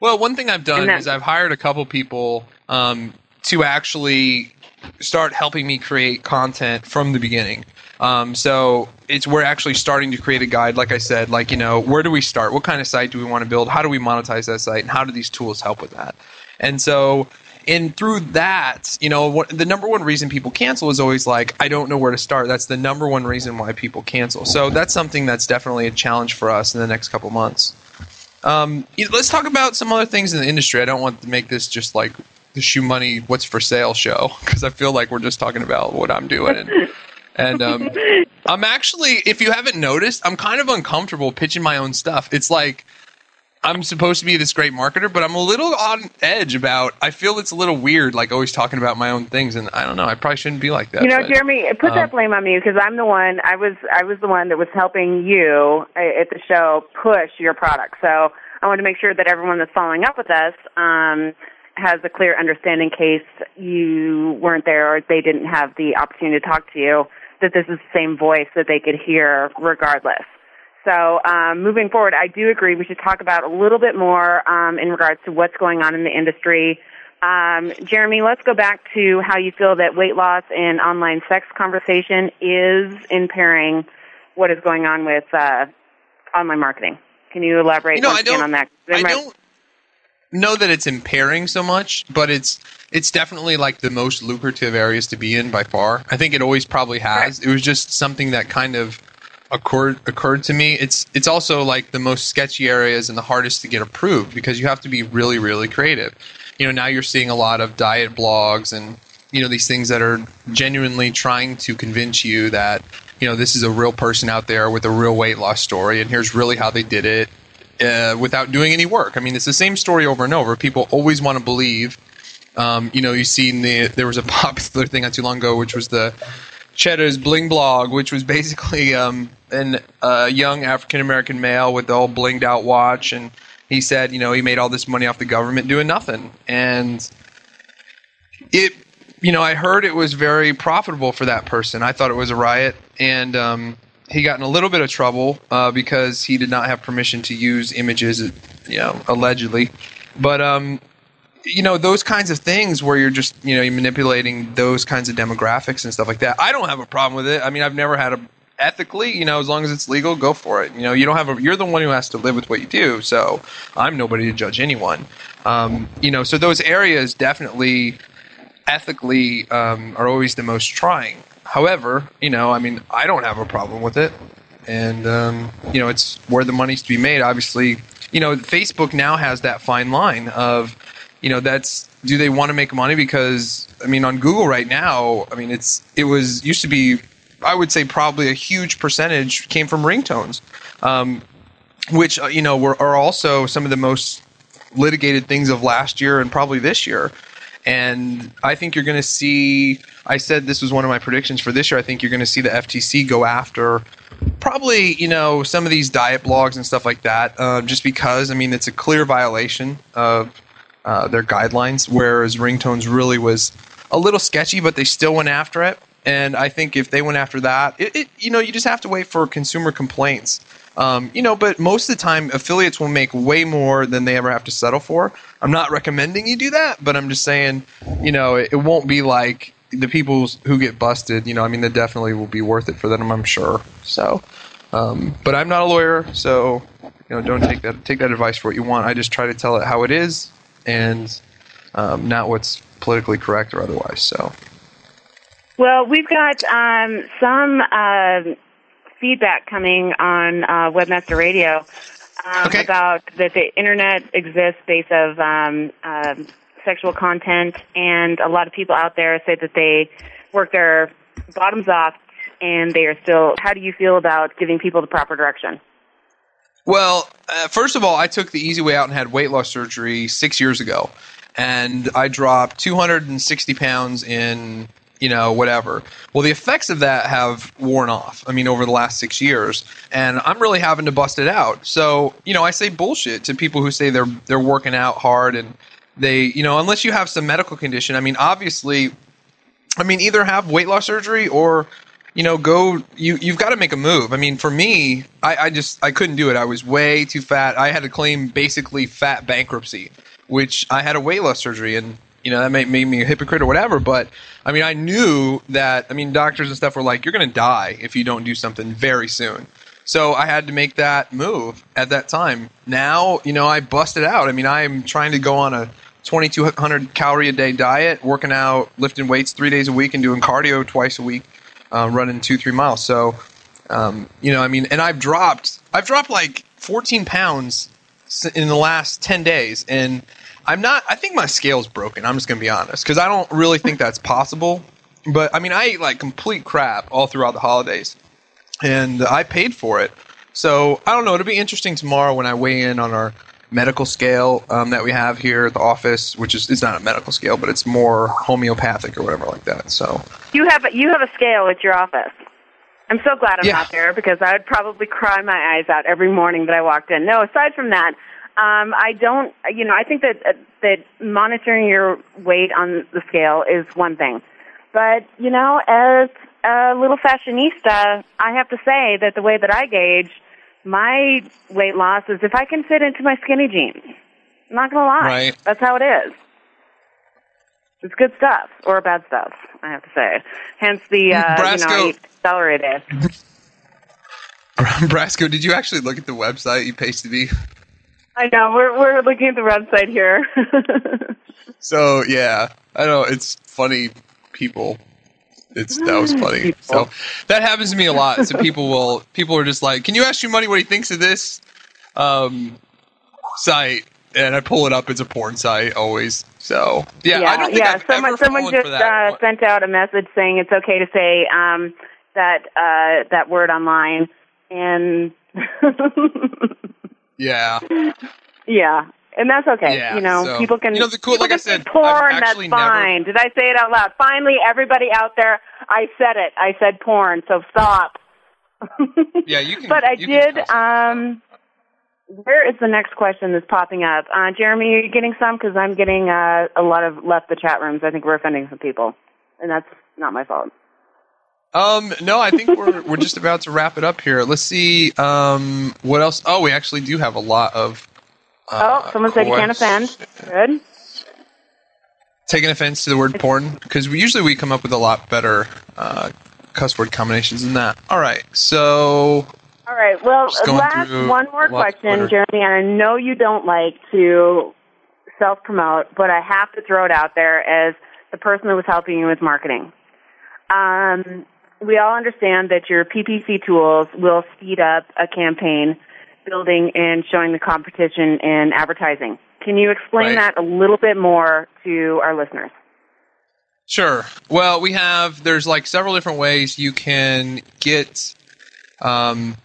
Well, one thing I've done that- is I've hired a couple people um, to actually start helping me create content from the beginning. Um, so it's we're actually starting to create a guide. Like I said, like you know, where do we start? What kind of site do we want to build? How do we monetize that site? And how do these tools help with that? And so, and through that, you know, what, the number one reason people cancel is always like, I don't know where to start. That's the number one reason why people cancel. So that's something that's definitely a challenge for us in the next couple months. Um, let's talk about some other things in the industry. I don't want to make this just like the shoe money what's for sale show *laughs* because I feel like we're just talking about what I'm doing. And, and um, *laughs* I'm actually, if you haven't noticed, I'm kind of uncomfortable pitching my own stuff. It's like I'm supposed to be this great marketer, but I'm a little on edge about. I feel it's a little weird, like always talking about my own things, and I don't know. I probably shouldn't be like that. You know, but, Jeremy, put um, that blame on me because I'm the one. I was I was the one that was helping you uh, at the show push your product. So I want to make sure that everyone that's following up with us um, has a clear understanding. Case you weren't there or they didn't have the opportunity to talk to you, that this is the same voice that they could hear regardless. So um, moving forward, I do agree we should talk about a little bit more um, in regards to what's going on in the industry. Um, Jeremy, let's go back to how you feel that weight loss and online sex conversation is impairing what is going on with uh, online marketing. Can you elaborate You know, I again don't- on that? I don't know that it's impairing so much, but it's it's definitely like the most lucrative areas to be in by far. I think it always probably has. It was just something that kind of occurred occurred to me. It's it's also like the most sketchy areas and the hardest to get approved because you have to be really really creative. You know, now you're seeing a lot of diet blogs and you know these things that are genuinely trying to convince you that you know this is a real person out there with a real weight loss story and here's really how they did it uh, without doing any work. I mean, it's the same story over and over. People always want to believe. Um, you know, you see in the there was a *laughs* popular thing not too long ago, which was the Cheddar's Bling blog, which was basically um, an uh, young African American male with the all blinged out watch, and he said, you know, he made all this money off the government doing nothing, and it, you know, I heard it was very profitable for that person. I thought it was a riot, and um, he got in a little bit of trouble uh, because he did not have permission to use images, you know, allegedly. But um, you know, those kinds of things where you're just you know you're manipulating those kinds of demographics and stuff like that. I don't have a problem with it. I mean, I've never had a ethically, you know, as long as it's legal, go for it. You know, you don't have a. You're the one who has to live with what you do. So I'm nobody to judge anyone. Um, you know, so those areas definitely ethically um, are always the most trying. However, you know, I mean, I don't have a problem with it, and um, you know, it's where the money's to be made. Obviously, you know, Facebook now has that fine line of, you know, that's do they want to make money because I mean, on Google right now, I mean, it's it was used to be, I would say probably a huge percentage came from ringtones, um, which uh, you know were are also some of the most litigated things of last year and probably this year. And I think you're going to see. I said this was one of my predictions for this year. I think you're going to see the FTC go after probably you know some of these diet blogs and stuff like that, uh, just because I mean it's a clear violation of uh, their guidelines. Whereas ringtones really was a little sketchy, but they still went after it. And I think if they went after that, it, it you know you just have to wait for consumer complaints. Um, you know, but most of the time, affiliates will make way more than they ever have to settle for. I'm not recommending you do that, but I'm just saying, you know, it, it won't be like the people who get busted. You know, I mean, that definitely will be worth it for them, I'm sure. So, um, but I'm not a lawyer, so you know, don't take that take that advice for what you want. I just try to tell it how it is, and um, not what's politically correct or otherwise. So. Well, we've got um, some uh, feedback coming on uh, Webmaster Radio um, about that the internet exists based of um, um, sexual content, and a lot of people out there say that they work their bottoms off, and they are still. How do you feel about giving people the proper direction? Well, uh, first of all, I took the easy way out and had weight loss surgery six years ago, and I dropped 260 pounds in you know whatever. Well, the effects of that have worn off. I mean, over the last six years, and I'm really having to bust it out. So you know, I say bullshit to people who say they're they're working out hard and they you know unless you have some medical condition. I mean, obviously, I mean either have weight loss surgery or you know go you you've got to make a move. I mean for me I, I just i couldn't do it. I was way too fat. I had to claim basically fat bankruptcy which i had a weight loss surgery and you know that made, made me a hypocrite or whatever but i mean i knew that i mean doctors and stuff were like you're going to die if you don't do something very soon. So i had to make that move at that time. Now you know i busted out. I mean i'm trying to go on a 2200 calorie a day diet working out lifting weights three days a week and doing cardio twice a week uh, running two three miles. So, um, you know, I mean, and I've dropped I've dropped like 14 pounds in the last 10 days and I'm not I think my scale's broken. I'm just going to be honest cuz I don't really think that's *laughs* possible. But I mean, I ate like complete crap all throughout the holidays. And I paid for it. So, I don't know, it'll be interesting tomorrow when I weigh in on our medical scale um, that we have here at the office, which is it's not a medical scale, but it's more homeopathic or whatever like that. So, You have a, you have a scale at your office. I'm so glad I'm Yeah. not there because I would probably cry my eyes out every morning that I walked in. No, aside from that, um, I don't. You know, I think that uh, that monitoring your weight on the scale is one thing, but you know, as a little fashionista, I have to say that the way that I gauge my weight loss is if I can fit into my skinny jeans. I'm not gonna lie. Right. That's how it is. It's good stuff or bad stuff, I have to say. Hence the uh, you know Brasco- I eat celery day. Brasco, did you actually look at the website you pasted me? I know we're we're looking at the website here. *laughs* So yeah, I know it's funny. People, it's that was funny. So that happens to me a lot. So people will people are just like, "Can you ask Shoe Money what he thinks of this um, site?" And I pull it up. It's a porn site always. So yeah, I don't think yeah. I've someone someone just uh, sent out a message saying it's okay to say um, that uh, that word online, and *laughs* yeah, yeah, and that's okay. Yeah, you know, so- people can. You know, the cool- like I said, porn. That's actually never- fine. Did I say it out loud? Finally, everybody out there, I said it. I said porn. So stop. yeah, you can. *laughs* but I did. Um, where is the next question that's popping up? Uh, Jeremy, are you getting some? Because I'm getting uh, a lot of left the chat rooms. I think we're offending some people, and that's not my fault. Um, no, I think we're we're just about to wrap it up here. Let's see. Um, what else? Oh, we actually do have a lot of. Uh, oh, someone said you can't offend. Good. taking offense to the word porn because usually we come up with a lot better uh, cuss word combinations than that. All right, so All right. Well, last one more a lot of question. Jeremy. And I know you don't like to self promote, but I have to throw it out there as the person who was helping you with marketing. Um, we all understand that your PPC tools will speed up a campaign building and showing the competition in advertising. Can you explain Right. that a little bit more to our listeners? Sure. Well, we have there's like several different ways you can get. Um,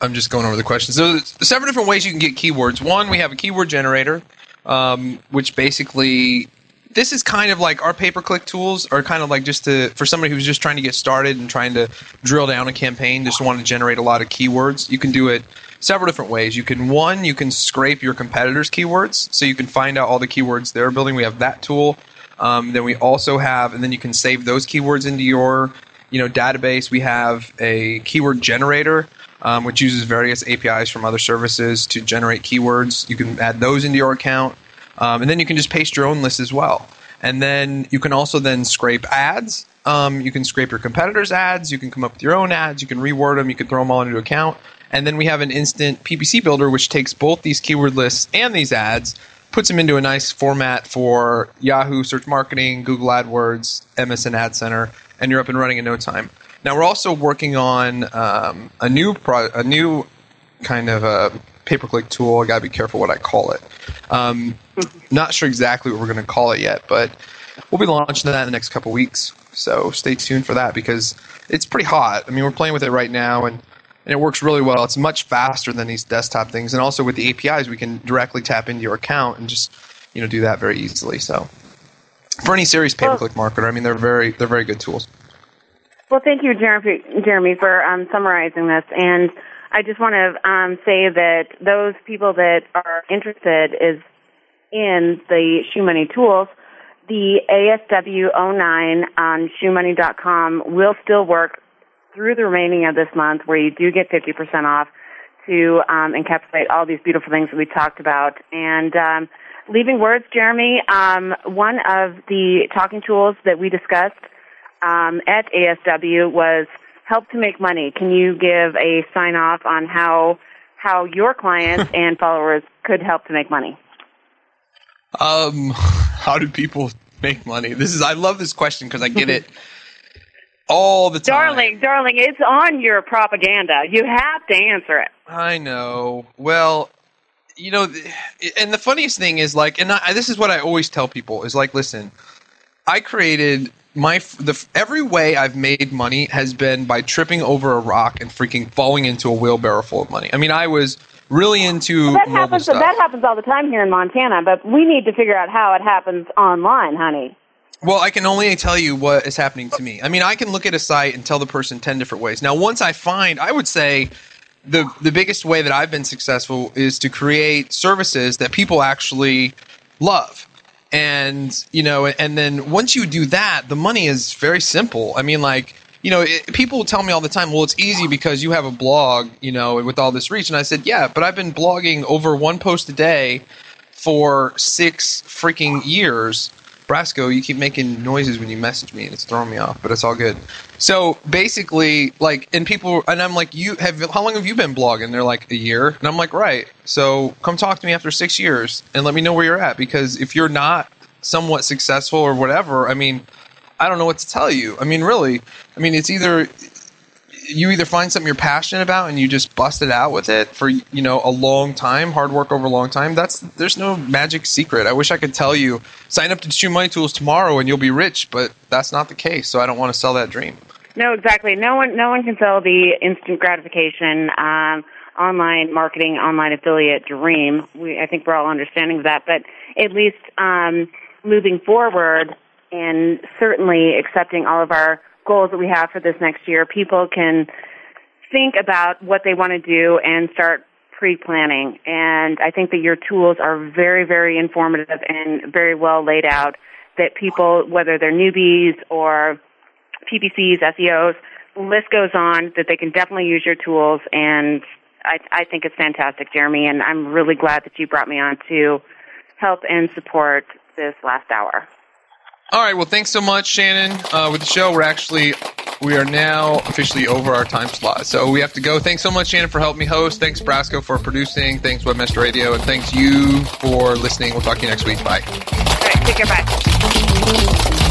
I'm just going over the questions. So there's several different ways you can get keywords. One, we have a keyword generator, um, which basically this is kind of like our pay-per-click tools are kind of like just to for somebody who's just trying to get started and trying to drill down a campaign, just want to generate a lot of keywords. You can do it several different ways. You can one, you can scrape your competitors' keywords, so you can find out all the keywords they're building. We have that tool. Um, then we also have, and then you can save those keywords into your, you know, database. We have a keyword generator, um, which uses various APIs from other services to generate keywords. You can add those into your account, um, and then you can just paste your own list as well. And then you can also then scrape ads. Um, you can scrape your competitors' ads. You can come up with your own ads. You can reword them. You can throw them all into account. And then we have an instant PPC builder, which takes both these keyword lists and these ads, puts them into a nice format for Yahoo Search Marketing, Google AdWords, MSN Ad Center, and you're up and running in no time. Now we're also working on um, a new pro- a new kind of a pay-per-click tool. I gotta be careful what I call it. Um, not sure exactly what we're to call it yet, but we'll be launching that in the next couple weeks. So stay tuned for that because it's pretty hot. I mean, we're playing with it right now, and, and it works really well. It's much faster than these desktop things, and also with the APIs, we can directly tap into your account and just you know do that very easily. So for any serious pay-per-click marketer, I mean, they're very they're very good tools. Well, thank you, Jeremy, Jeremy for um, summarizing this. And I just want to um, say that those people that are interested is in the Shoe Money tools, the ASW09 on ShoeMoney.com will still work through the remaining of this month, where you do get 50% off to um, encapsulate all these beautiful things that we talked about. And um, leaving words, Jeremy, um, one of the talking tools that we discussed um, at ASW was help to make money. Can you give a sign off on how how your clients *laughs* and followers could help to make money? Um, how do people make money? This is I love this question because I get it *laughs* all the time. Darling, darling, it's on your propaganda. You have to answer it. I know. Well, you know, and the funniest thing is like, and I, this is what I always tell people is like, listen, I created my the every way I've made money has been by tripping over a rock and freaking falling into a wheelbarrow full of money. I mean, I was really into that happens. stuff. That happens all the time here in Montana, but we need to figure out how it happens online, honey. Well, I can only tell you what is happening to me. I mean, I can look at a site and tell the person 10 different ways. Now, once I find, I would say the the biggest way that I've been successful is to create services that people actually love. And, you know, and then once you do that, the money is very simple. I mean, like, you know, it, people tell me all the time, well, it's easy because you have a blog, you know, with all this reach. And I said, yeah, but I've been blogging over one post a day for six freaking years. Brasco, you keep making noises when you message me, and it's throwing me off, but it's all good. So basically, like, and people, and I'm like, you have, how long have you been blogging? They're like, a year. And I'm like, right. So come talk to me after six years and let me know where you're at, because if you're not somewhat successful or whatever, I mean, I don't know what to tell you. I mean, really, I mean, it's either you either find something you're passionate about and you just bust it out with it for you know a long time, hard work over a long time. That's there's no magic secret. I wish I could tell you sign up to Shoe Money Tools tomorrow and you'll be rich, but that's not the case. So I don't want to sell that dream. No, exactly. No one, no one can sell the instant gratification um, online marketing, online affiliate dream. We, I think we're all understanding that. But at least um, moving forward, and certainly accepting all of our goals that we have for this next year, people can think about what they want to do and start pre-planning. And I think that your tools are very, very informative and very well laid out that people, whether they're newbies or PPCs, SEOs, list goes on, that they can definitely use your tools. And I, I think it's fantastic, Jeremy. And I'm really glad that you brought me on to help and support this last hour. All right. Well, thanks so much, Shannon. Uh, with the show, we're actually we are now officially over our time slot, so we have to go. Thanks so much, Shannon, for helping me host. Thanks, Brasco, for producing. Thanks, Webmaster Radio, and thanks you for listening. We'll talk to you next week. Bye. All right. Take care. Bye.